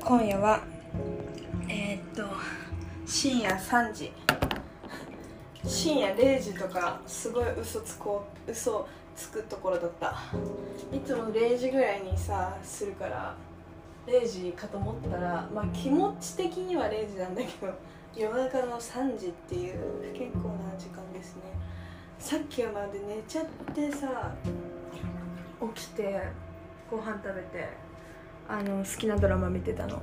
ー今夜はえーっと深夜3時。深夜0時とかすごい嘘つこう嘘つくところだった。いつも0時ぐらいにさするから0時かと思ったらまあ気持ち的には0時なんだけど夜中の3時っていう不健康な時間ですね。さっきまで寝ちゃってさ起きてご飯食べてあの好きなドラマ見てたの。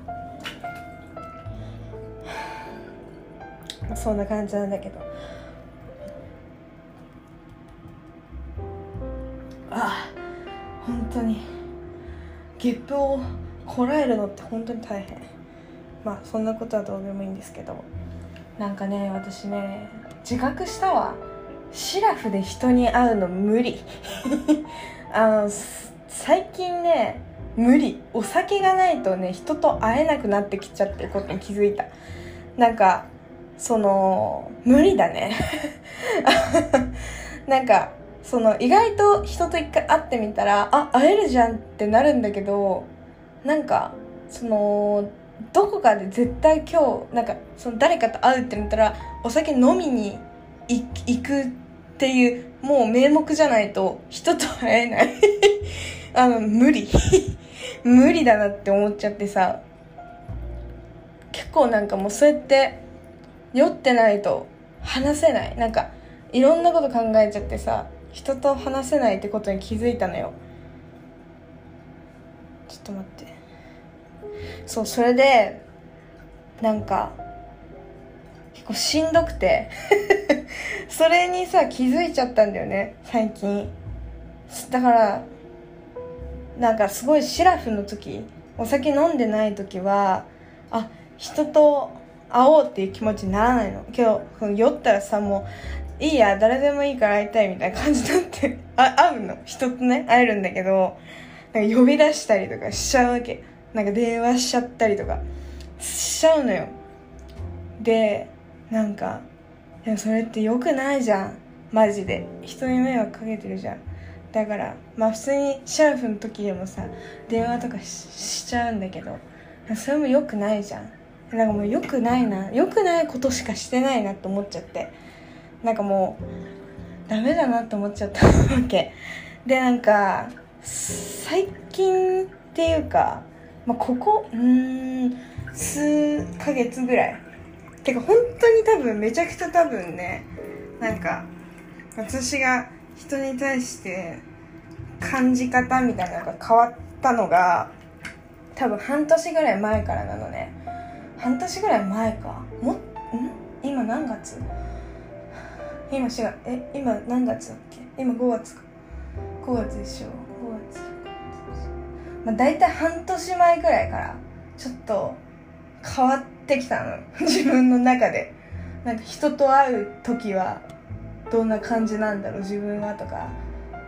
そんな感じなんだけど。ああ本当に。ゲップをこらえるのって本当に大変。まあそんなことはどうでもいいんですけど。なんかね私ね自覚したわ。シラフで人に会うの無理。あの最近ね無理。お酒がないとね人と会えなくなってきちゃってることに気づいた。なんかその無理だね。なんかその意外と人と一回会ってみたらあ会えるじゃんってなるんだけどなんかそのどこかで絶対今日なんかその誰かと会うってなったらお酒飲みに行行くっていうもう名目じゃないと人と会えない。あの無理。無理だなって思っちゃってさ。結構なんかもうそうやって酔ってないと話せない。なんかいろんなこと考えちゃってさ人と話せないってことに気づいたのよ。ちょっと待って。そうそれでなんか結構しんどくて。それにさ気づいちゃったんだよね最近。だからなんかすごいシラフの時お酒飲んでない時はあ人と会おうっていう気持ちにならないの。けどその酔ったらさもういいや誰でもいいから会いたいみたいな感じになってあ会うの。人とね会えるんだけどなんか呼び出したりとかしちゃうわけ。なんか電話しちゃったりとかしちゃうのよ。でなんかでもそれって良くないじゃん。マジで。人に迷惑かけてるじゃん。だからまあ普通にシャーフの時でもさ電話とかししちゃうんだけどそれも良くないじゃん。なんかもう良くないな良くないことしかしてないなって思っちゃって。なんかもうダメだなって思っちゃったわけ。でなんか最近っていうか、まあ、ここうん数ヶ月ぐらい。てか本当に多分めちゃくちゃ多分ねなんか私が人に対して感じ方みたいなのが変わったのが多分半年ぐらい前からなのね。半年ぐらい前か。もん？今何月？今4月え今何月だっけ？今5月か。5月でしょ5月まあ大体半年前ぐらいからちょっと変わってきたの。自分の中で。なんか人と会う時はどんな感じなんだろう自分はとか。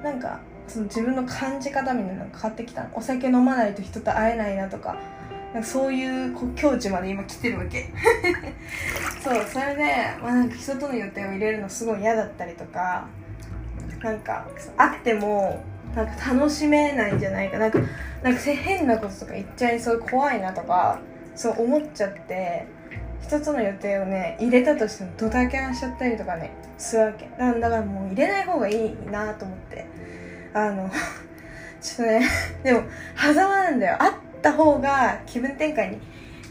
なんかその自分の感じ方みたいなのが変わってきたの。お酒飲まないと人と会えないなとか。なんかそういうこう境地まで今来てるわけ。そうそれで、まあ、なんか人との予定を入れるのすごい嫌だったりとか。なんか会ってもなんか楽しめないんじゃないか。なんかなんか変なこととか言っちゃいそう怖いなとかそう思っちゃって。一つの予定をね入れたとしてもドタキャンしちゃったりとかねするわけ。だからもう入れない方がいいなと思って。あの ちょっとね でも狭間なんだよ。あった方が気分転換に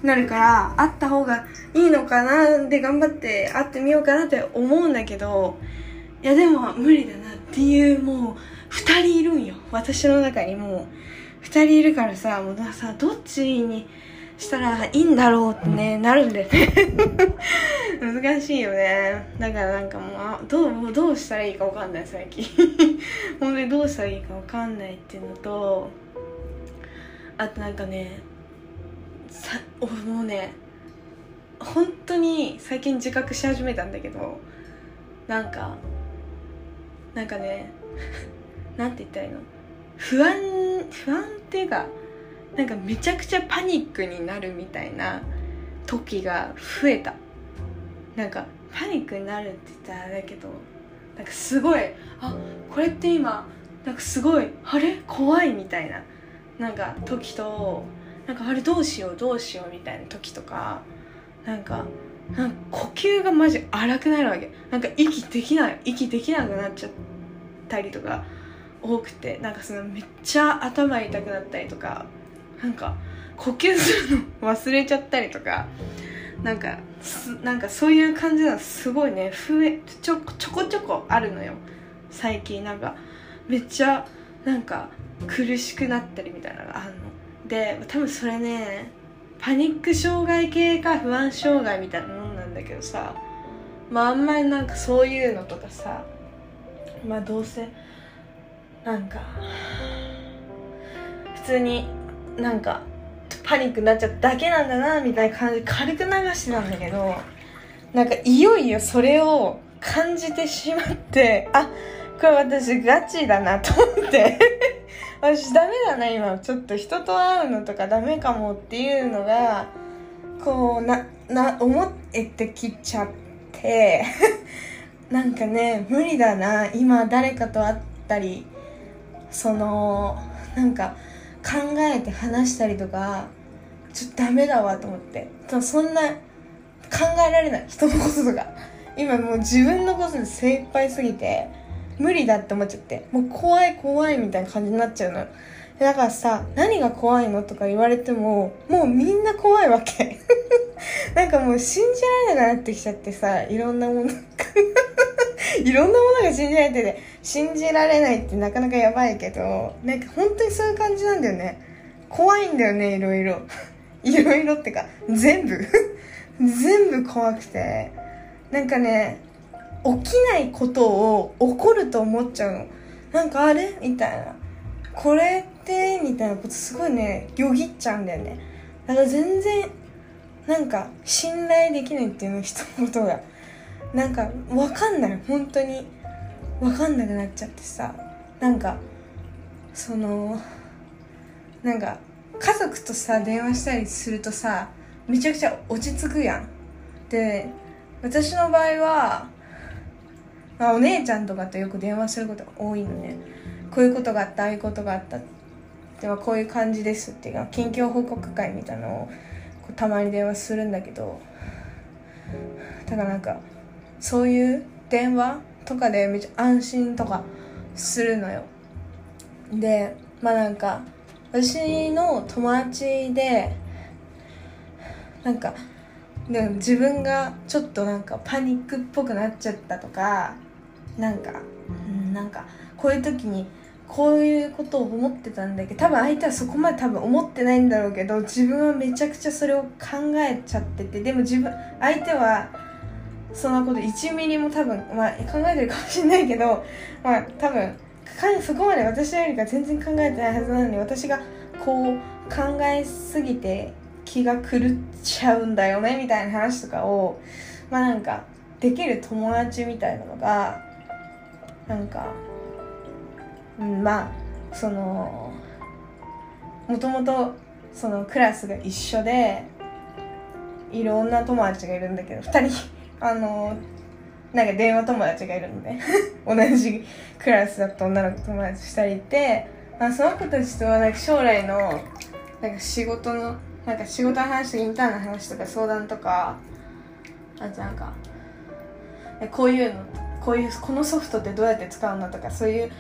なるからあった方がいいのかなで頑張って会ってみようかなって思うんだけどいやでも無理だなっていうもう2人いるんよ。私の中にもう2人いるからさもうさどっちにしたらいいんだろうってね、なるんだよね。難しいよね。だからなんかもうあどうどうしたらいいか分かんない最近。本当にどうしたらいいか分かんないっていうのとあとなんかねさおもうね本当に最近自覚し始めたんだけどなんかなんかね なんて言ったらいいの？不安不安っていうかなんかめちゃくちゃパニックになるみたいな時が増えた。なんかパニックになるって言ったらあれだけどなんかすごいあこれって今なんかすごいあれ？怖いみたいな。なんか時となんかあれどうしようどうしようみたいな時とかなんかなんか呼吸がマジ荒くなるわけ。なんか息できない息できなくなっちゃったりとか多くてなんかそのめっちゃ頭痛くなったりとかなんか呼吸するの忘れちゃったりとかなんかなんかそういう感じなのすごいね。増えちょちょこちょこあるのよ。最近なんか。めっちゃなんか苦しくなったりみたいなのがあるの。で多分それねパニック障害系か不安障害みたいなもんなんだけどさまああんまりなんかそういうのとかさまあどうせなんか普通になんかパニックになっちゃっただけなんだなみたいな感じで軽く流してたんだけどなんかいよいよそれを感じてしまってあこれ私ガチだなと思って。私ダメだな今。ちょっと人と会うのとかダメかもっていうのがこうなな思ってきちゃって。なんかね無理だな。今誰かと会ったりそのなんか考えて話したりとかちょっとダメだわと思って。そんな考えられない。人のこととか。今もう自分のことで精一杯すぎて無理だって思っちゃって。もう怖い怖いみたいな感じになっちゃうのだからさ何が怖いのとか言われてももうみんな怖いわけ。なんかもう信じられなくなってきちゃってさいろんなもの。いろんなものが信じられてて信じられないってなかなかやばいけどなんか本当にそういう感じなんだよね。怖いんだよねいろいろ。いろいろってか全部。全部怖くて。なんかね起きないことを起こると思っちゃうの。なんかあれ？みたいな。これって？みたいなことすごいねよぎっちゃうんだよね。だから全然なんか信頼できないっていうの人のことが。なんか分かんない本当に。分かんなくなっちゃってさ。なんかそのなんか家族とさ電話したりするとさめちゃくちゃ落ち着くやん。で私の場合はまあ、お姉ちゃんとかとよく電話することが多いのね。こういうことがあったああいうことがあったではこういう感じですっていうか近況報告会みたいなのをたまに電話するんだけど。だからなんかそういう電話とかでめっちゃ安心とかするのよ。でまあなんか私の友達でなんかでも自分がちょっとなんかパニックっぽくなっちゃったとかなんか、うん、なんかこういう時にこういうことを思ってたんだけど多分相手はそこまで多分思ってないんだろうけど自分はめちゃくちゃそれを考えちゃっててでも自分相手はそんなこと1ミリも多分、まあ、考えてるかもしれないけど、まあ、多分そこまで私よりか全然考えてないはずなのに私がこう考えすぎて気が狂っちゃうんだよねみたいな話とかをまあなんかできる友達みたいなのがなんか、うん、まあそのもともとそのクラスが一緒でいろんな友達がいるんだけど2人。あのなんか電話友達がいるので 同じクラスだった女の子友達2人いて、まあ、その子たちとはなんか将来のなんか仕事のなんか仕事の話とインターンの話とか相談とかあとなんかこういうのこういうこのソフトってどうやって使うのとかそういう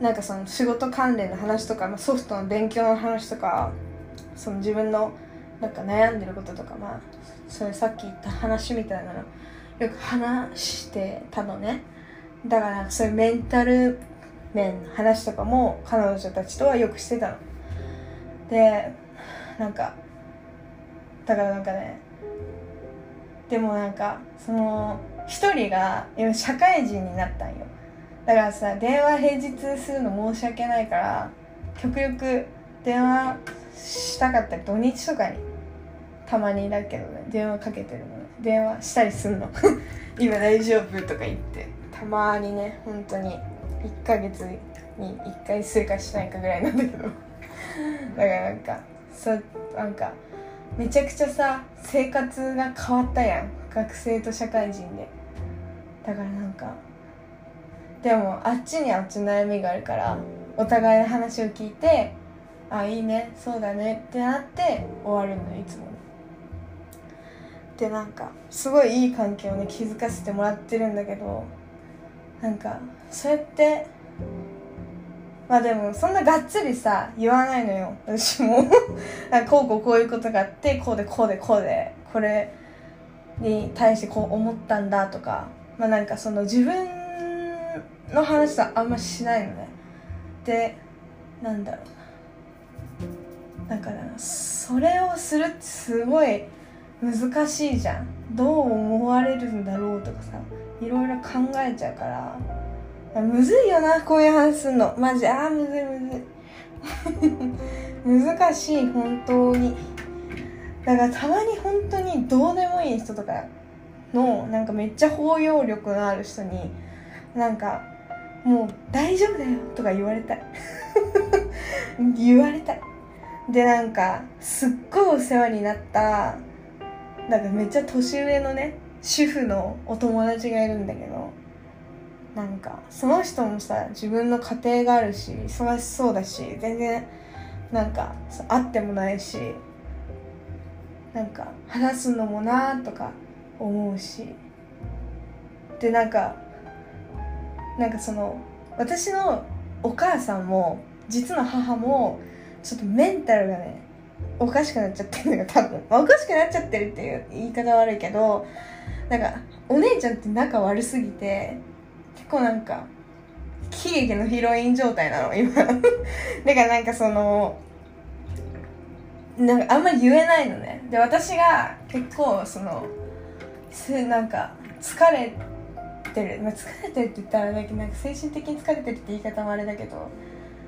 なんかその仕事関連の話とか、まあ、ソフトの勉強の話とかその自分のなんか悩んでることとかまあそれさっき言った話みたいなのよく話してたのね。だからそういうメンタル面の話とかも彼女たちとはよくしてたの。でなんかだからなんかねでもなんかその一人が今社会人になったんよ。だからさ電話平日するの申し訳ないから極力電話したかったり土日とかにたまにだけどね電話かけてるの電話したりすんの。今大丈夫とか言って。たまにね本当に。1ヶ月に1回するかしないかぐらいなんだけど。だからなんかそうなんかめちゃくちゃさ生活が変わったやん。学生と社会人で。だからなんかでもあっちにあっち悩みがあるからお互いの話を聞いてあいいねそうだねってなって終わるのいつも。でなんかすごいいい関係をね気づかせてもらってるんだけどなんかそうやってまあでもそんながっつりさ言わないのよ。私も。こうこうこういうことがあってこうでこうでこうでこれに対してこう思ったんだとかまあなんかその自分の話はあんましないのね。でなんだろうだからそれをするってすごい難しいじゃん。どう思われるんだろうとかさいろいろ考えちゃうから。むずいよなこういう話すんの。マジあーむずいむずい。難しい本当に。だからたまに本当にどうでもいい人とかのなんかめっちゃ包容力のある人になんかもう大丈夫だよとか言われたい。言われたい。でなんかすっごいお世話になったなんかめっちゃ年上のね主婦のお友達がいるんだけどなんかその人もさ自分の家庭があるし忙しそうだし全然なんか会ってもないしなんか話すのもなとか思うしでなんかなんかその私のお母さんも実の母もちょっとメンタルがねおかしくなっちゃってるのが多分、まあ、おかしくなっちゃってるっていう言い方悪いけどなんかお姉ちゃんって仲悪すぎて結構なんか喜劇のヒロイン状態なの今。だからなんかそのなんかあんまり言えないのね。で私が結構そのなんか疲れてる、まあ、疲れてるって言ったらあれだけどなんか精神的に疲れてるって言い方もあれだけど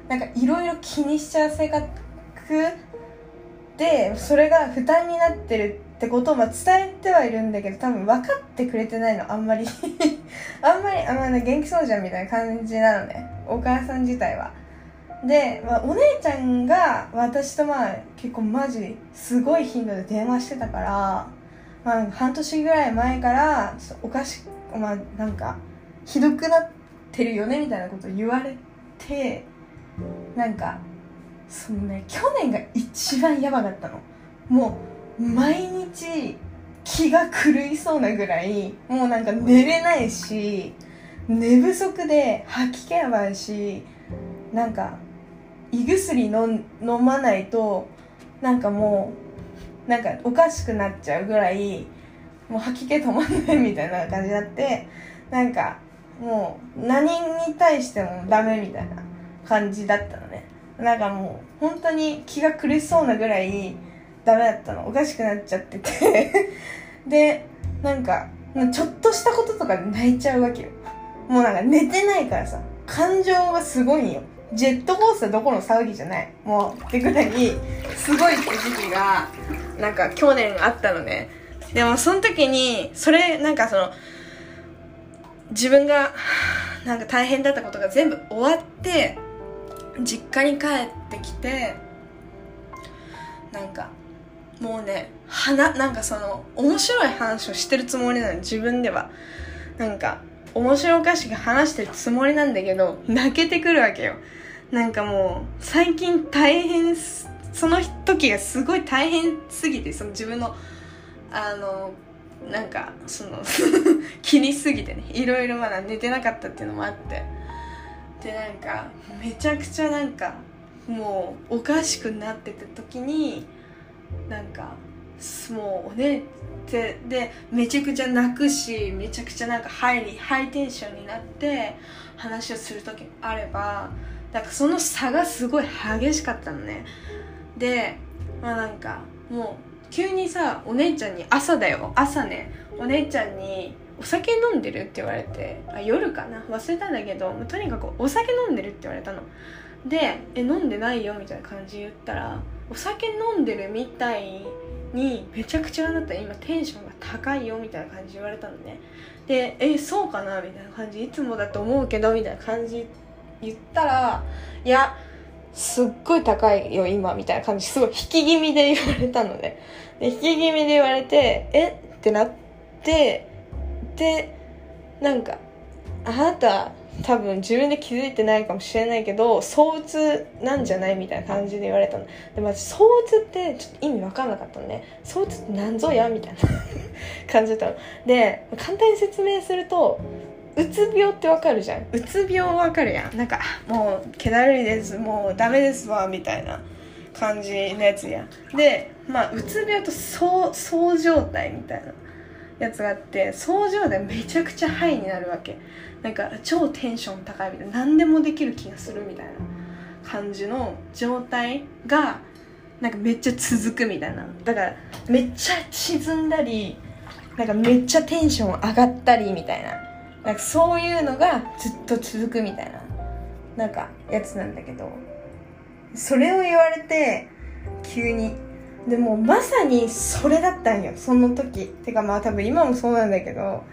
なんかいろいろ気にしちゃう性格でそれが負担になってるってことをまあ伝えてはいるんだけど多分分かってくれてないの あんまり。あんまりあん、まあね、元気そうじゃんみたいな感じなのね。お母さん自体は。で、まあ、お姉ちゃんが私とまあ結構マジすごい頻度で電話してたから、まあ、半年ぐらい前からおかしくまあなんかひどくなってるよねみたいなこと言われてなんかそのね去年が一番やばかったの。もう毎日気が狂いそうなぐらいもうなんか寝れないし寝不足で吐き気やばいしなんか胃薬の飲まないとなんかもうなんかおかしくなっちゃうぐらいもう吐き気止まんないみたいな感じになってなんかもう何に対してもダメみたいな感じだったの。なんかもう本当に気が苦しそうなぐらいダメだったの。おかしくなっちゃってて。でなんかちょっとしたこととかで泣いちゃうわけよ。もうなんか寝てないからさ。感情がすごいんよ。ジェットコースターどこの騒ぎじゃない。もうってぐらいすごいって時期がなんか去年あったのね。でもその時にそれなんかその自分がなんか大変だったことが全部終わって実家に帰ってきてなんかもうね花なんかその面白い話をしてるつもりなの自分では。なんか面白おかしく話してるつもりなんだけど泣けてくるわけよ。なんかもう最近大変その時がすごい大変すぎてその自分のあのなんかその 気にしすぎてねいろいろまだ寝てなかったっていうのもあって。でなんかめちゃくちゃなんかもうおかしくなってた時になんかもうおねってでめちゃくちゃ泣くしめちゃくちゃなんかハイハイテンションになって話をする時もあればなんかその差がすごい激しかったのね。でまあなんかもう急にさお姉ちゃんに朝だよ。朝ねお姉ちゃんに「お酒飲んでる?」って言われてあ夜かな？忘れたんだけどとにかくお酒飲んでるって言われたの。で「え飲んでないよ」みたいな感じ言ったら「お酒飲んでるみたいにめちゃくちゃあなた。今テンションが高いよ」みたいな感じ言われたのね。で「えそうかな?」みたいな感じいつもだと思うけどみたいな感じ言ったら「いやすっごい高いよ今」みたいな感じすごい引き気味で言われたのでで、引き気味で言われて、え？ってなって、で、なんか、あなた、多分自分で気づいてないかもしれないけど躁うつなんじゃないみたいな感じで言われたの。でも私躁うつってちょっと意味分かんなかったのね。躁うつって何ぞやみたいな 感じだったの。で簡単に説明するとうつ病ってわかるじゃん。うつ病わかるやん。なんかもう気だるいです。もうダメですわ。みたいな感じのやつやでまあうつ病とそうそう状態みたいな。やつがあってそう状態めちゃくちゃハイになるわけ。なんか超テンション高いみたいな。何でもできる気がするみたいな感じの状態がなんかめっちゃ続くみたいな。だからめっちゃ沈んだりなんかめっちゃテンション上がったりみたいな。なんかそういうのがずっと続くみたいな。なんかやつなんだけど。それを言われて急にでもまさにそれだったんよ。その時。てかまあ多分今もそうなんだけど。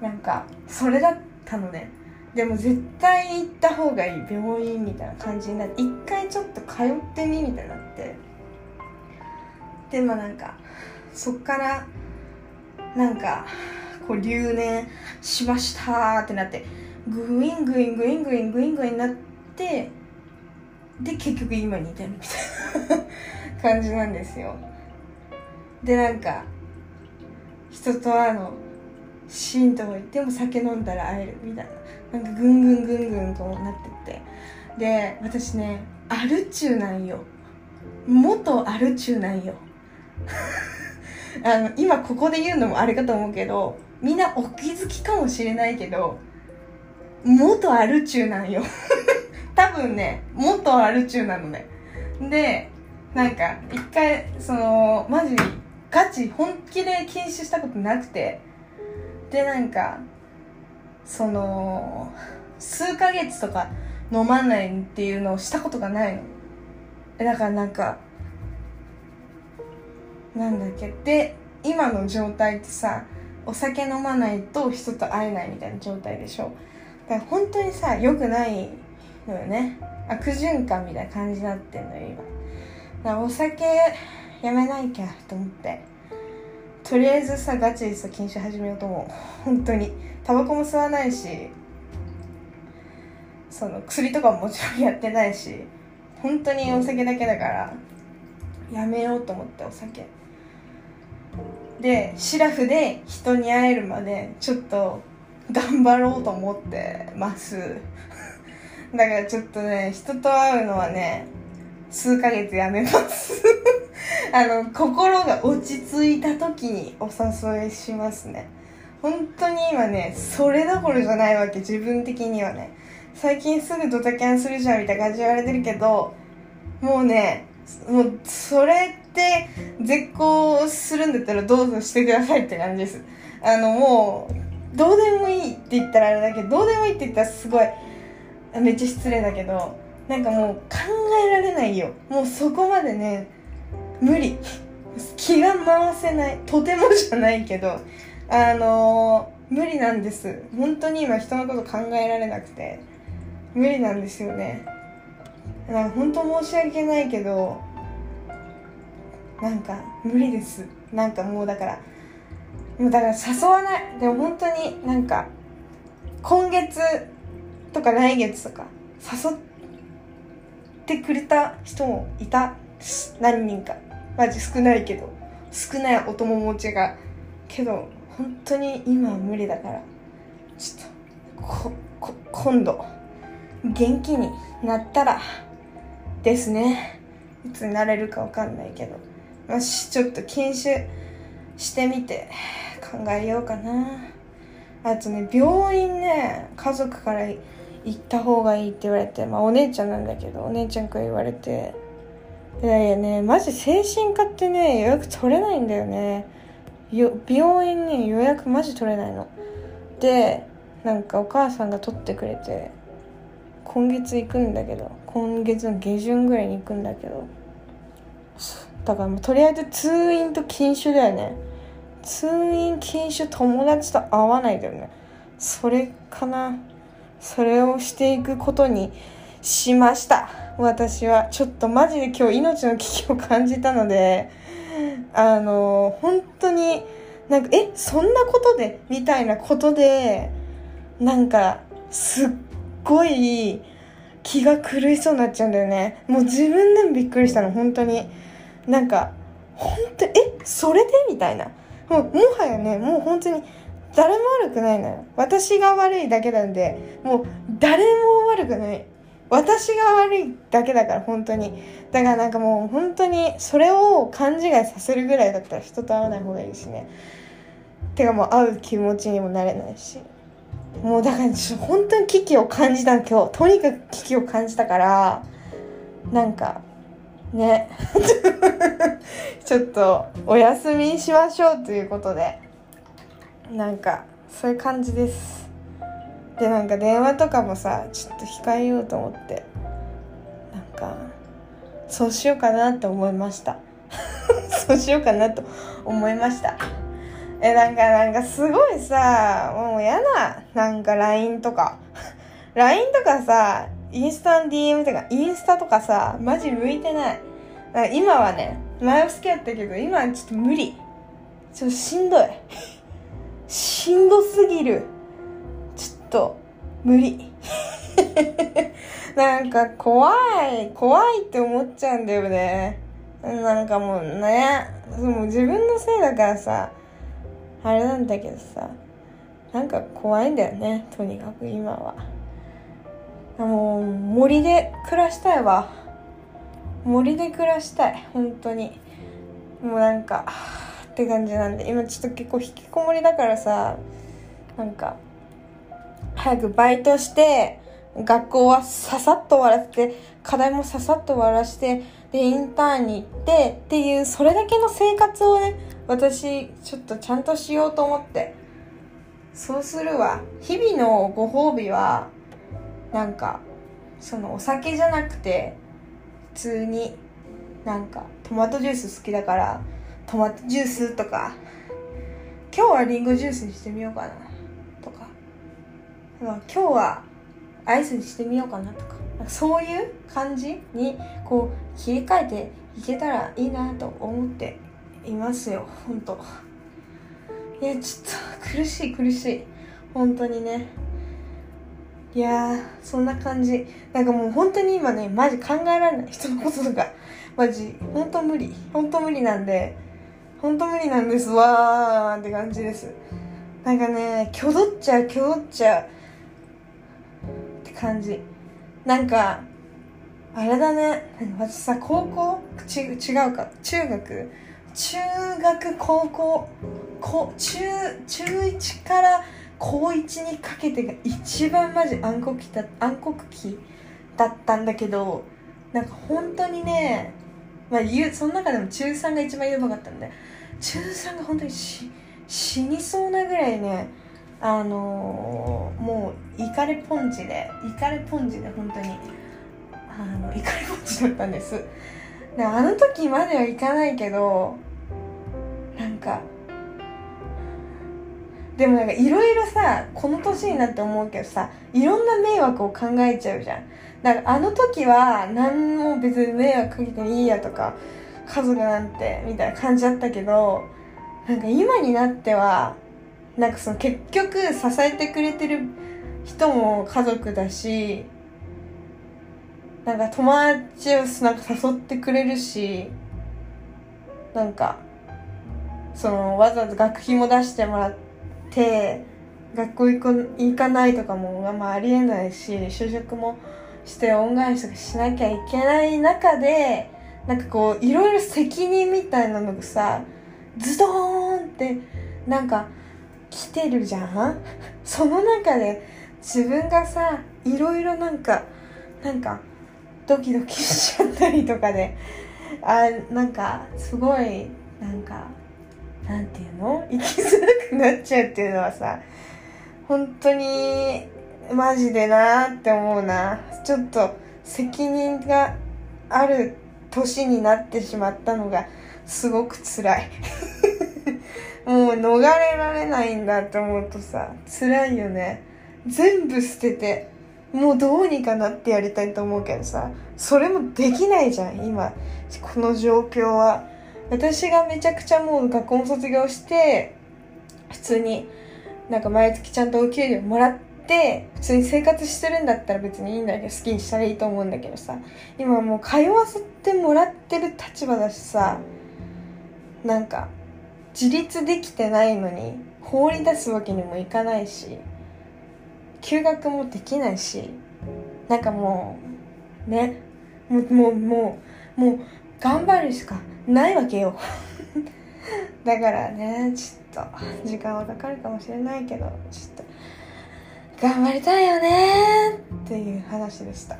なんかそれだったのね。でも絶対行った方がいい病院みたいな感じになって。一回ちょっと通ってみみたいになって。でまあなんかそっからなんかこう留年しましたってなって。グイングイングイングイングイングインになって。で結局今に至るみたいな。感じなんですよ。でなんか人と会うのシーンとこ行っても酒飲んだら会えるみたいな。なんかぐんぐんぐんぐんこうなってって。で私ねアル中なんよ。元アル中なんよ。あの今ここで言うのもあれかと思うけどみんなお気づきかもしれないけど元アル中なんよ。多分ね元アル中なのね。でなんか一回そのマジガチ本気で禁酒したことなくて。でなんかその数ヶ月とか飲まないっていうのをしたことがないの。だからなんかなんだっけ。で今の状態ってさお酒飲まないと人と会えないみたいな状態でしょ。だから本当にさ良くないのよね。悪循環みたいな感じになってんのよ今。お酒やめなきゃと思って。とりあえずさガチでさ禁酒始めようと思う。本当に。タバコも吸わないしその薬とかももちろんやってないし本当にお酒だけだからやめようと思ってお酒。でシラフで人に会えるまでちょっと頑張ろうと思ってます。だからちょっとね人と会うのはね数ヶ月やめます。あの心が落ち着いた時にお誘いしますね。本当に今ねそれどころじゃないわけ自分的にはね。最近すぐドタキャンするじゃんみたいな感じ言われてるけどもうねもうそれって絶交するんだったらどうぞしてくださいって感じです。あのもうどうでもいいって言ったらあれだけどどうでもいいって言ったらすごいめっちゃ失礼だけどなんかもう考えられないよ。もうそこまでね無理。気が回せない。とてもじゃないけどあのー、無理なんです。本当に今人のこと考えられなくて無理なんですよね。なんか本当申し訳ないけどなんか無理です。なんかもうだからもうだから誘わない。でも本当になんか今月とか来月とか誘っててくれた人もいた。何人か。マジ少ないけど。少ないお友持ちが。けど本当に今は無理だから。ちょっとこ今度元気になったらですね。いつになれるかわかんないけど。よしちょっと禁酒してみて考えようかな。あとね病院ね家族から行った方がいいって言われてまあお姉ちゃんなんだけどお姉ちゃんから言われて。いやいやねマジ精神科ってね予約取れないんだよね。よ病院に予約マジ取れないの。でなんかお母さんが取ってくれて今月行くんだけど今月の下旬ぐらいに行くんだけど。だからもうとりあえず通院と禁酒だよね。通院禁酒友達と会わないだよね。それかな。それをしていくことにしました。私はちょっとマジで今日命の危機を感じたのであの本当になんかえそんなことで？みたいなことでなんかすっごい気が狂いそうになっちゃうんだよね。もう自分でもびっくりしたの本当に。なんか本当えそれで？みたいな。もうもはやねもう本当に誰も悪くないのよ。私が悪いだけなんでもう誰も悪くない。私が悪いだけだから本当に。だからなんかもう本当にそれを勘違いさせるぐらいだったら人と会わない方がいいしね。てかもう会う気持ちにもなれないし。もうだから本当に危機を感じた今日。とにかく危機を感じたからなんかね。ちょっとお休みしましょうということで。なんかそういう感じです。でなんか電話とかもさちょっと控えようと思って。なんかそうしようかなって思いました。そうしようかなと思いました。えなんかなんかすごいさもう嫌ななんか LINE とか。LINE とかさインスタの DM とかインスタとかさマジ向いてない。今はね前は好きやったけど今はちょっと無理。ちょっとしんどい。しんどすぎる。ちょっと無理。なんか怖い。怖いって思っちゃうんだよね。なんかもうね。もう自分のせいだからさ。あれなんだけどさ。なんか怖いんだよね。とにかく今は。もう森で暮らしたいわ。森で暮らしたい。本当に。もうなんか。って感じなんで今ちょっと結構引きこもりだからさなんか早くバイトして学校はささっと終わらせて課題もささっと終わらせてでインターンに行ってっていうそれだけの生活をね私ちょっとちゃんとしようと思って。そうするわ。日々のご褒美はなんかそのお酒じゃなくて普通になんかトマトジュース好きだからトマトジュースとか。今日はリンゴジュースにしてみようかな。とか、今日はアイスにしてみようかなとかそういう感じにこう切り替えていけたらいいなと思っていますよ。本当。いやちょっと苦しい苦しい。本当にね。いやーそんな感じ。なんかもう本当に今ねマジ考えられない。人のこととか。マジ本当無理。本当無理なんで。本当無理なんですわーって感じです。なんかね挙動っちゃう挙動っちゃう。って感じ。なんかあれだね。私さ高校？ち違うか。中学？中学高校？こ中中1から高1にかけてが一番マジ暗黒期だ暗黒期だったんだけどなんか本当にねまあ言うその中でも中3が一番やばかったんで中3が本当にし死にそうなぐらいねあのー、もうイカレポンチでイカレポンチで本当にあのイカレポンチだったんです。であの時まではいかないけどなんかでもなんかいろいろさこの年になって思うけどさいろんな迷惑を考えちゃうじゃん。だからあの時は何も別に迷惑かけてもいいやとか家族なんてみたいな感じだったけどなんか今になってはなんかその結局支えてくれてる人も家族だしなんか友達をなんか誘ってくれるしなんかそのわざわざ学費も出してもらって学校行かないとかも、まあ、ありえないし就職もして恩返しとかしなきゃいけない中でなんかこういろいろ責任みたいなのがさズドーンってなんか来てるじゃん？その中で自分がさいろいろなんかなんかドキドキしちゃったりとかであなんかすごいなんかなんていうの？生きづらくなっちゃうっていうのはさ本当にマジでなって思うな。ちょっと責任がある年になってしまったのがすごく辛い。もう逃れられないんだって思うとさ辛いよね。全部捨ててもうどうにかなってやりたいと思うけどさそれもできないじゃん今。この状況は。私がめちゃくちゃもう学校も卒業して普通になんか毎月ちゃんとお給料もらってって普通に生活してるんだったら別にいいんだけど好きにしたらいいと思うんだけどさ。今もう通わせてもらってる立場だしさなんか自立できてないのに放り出すわけにもいかないし休学もできないしなんかもうねもうもうもうもう頑張るしかないわけよ。だからねちょっと時間はかかるかもしれないけどちょっと頑張りたいよねっていう話でした。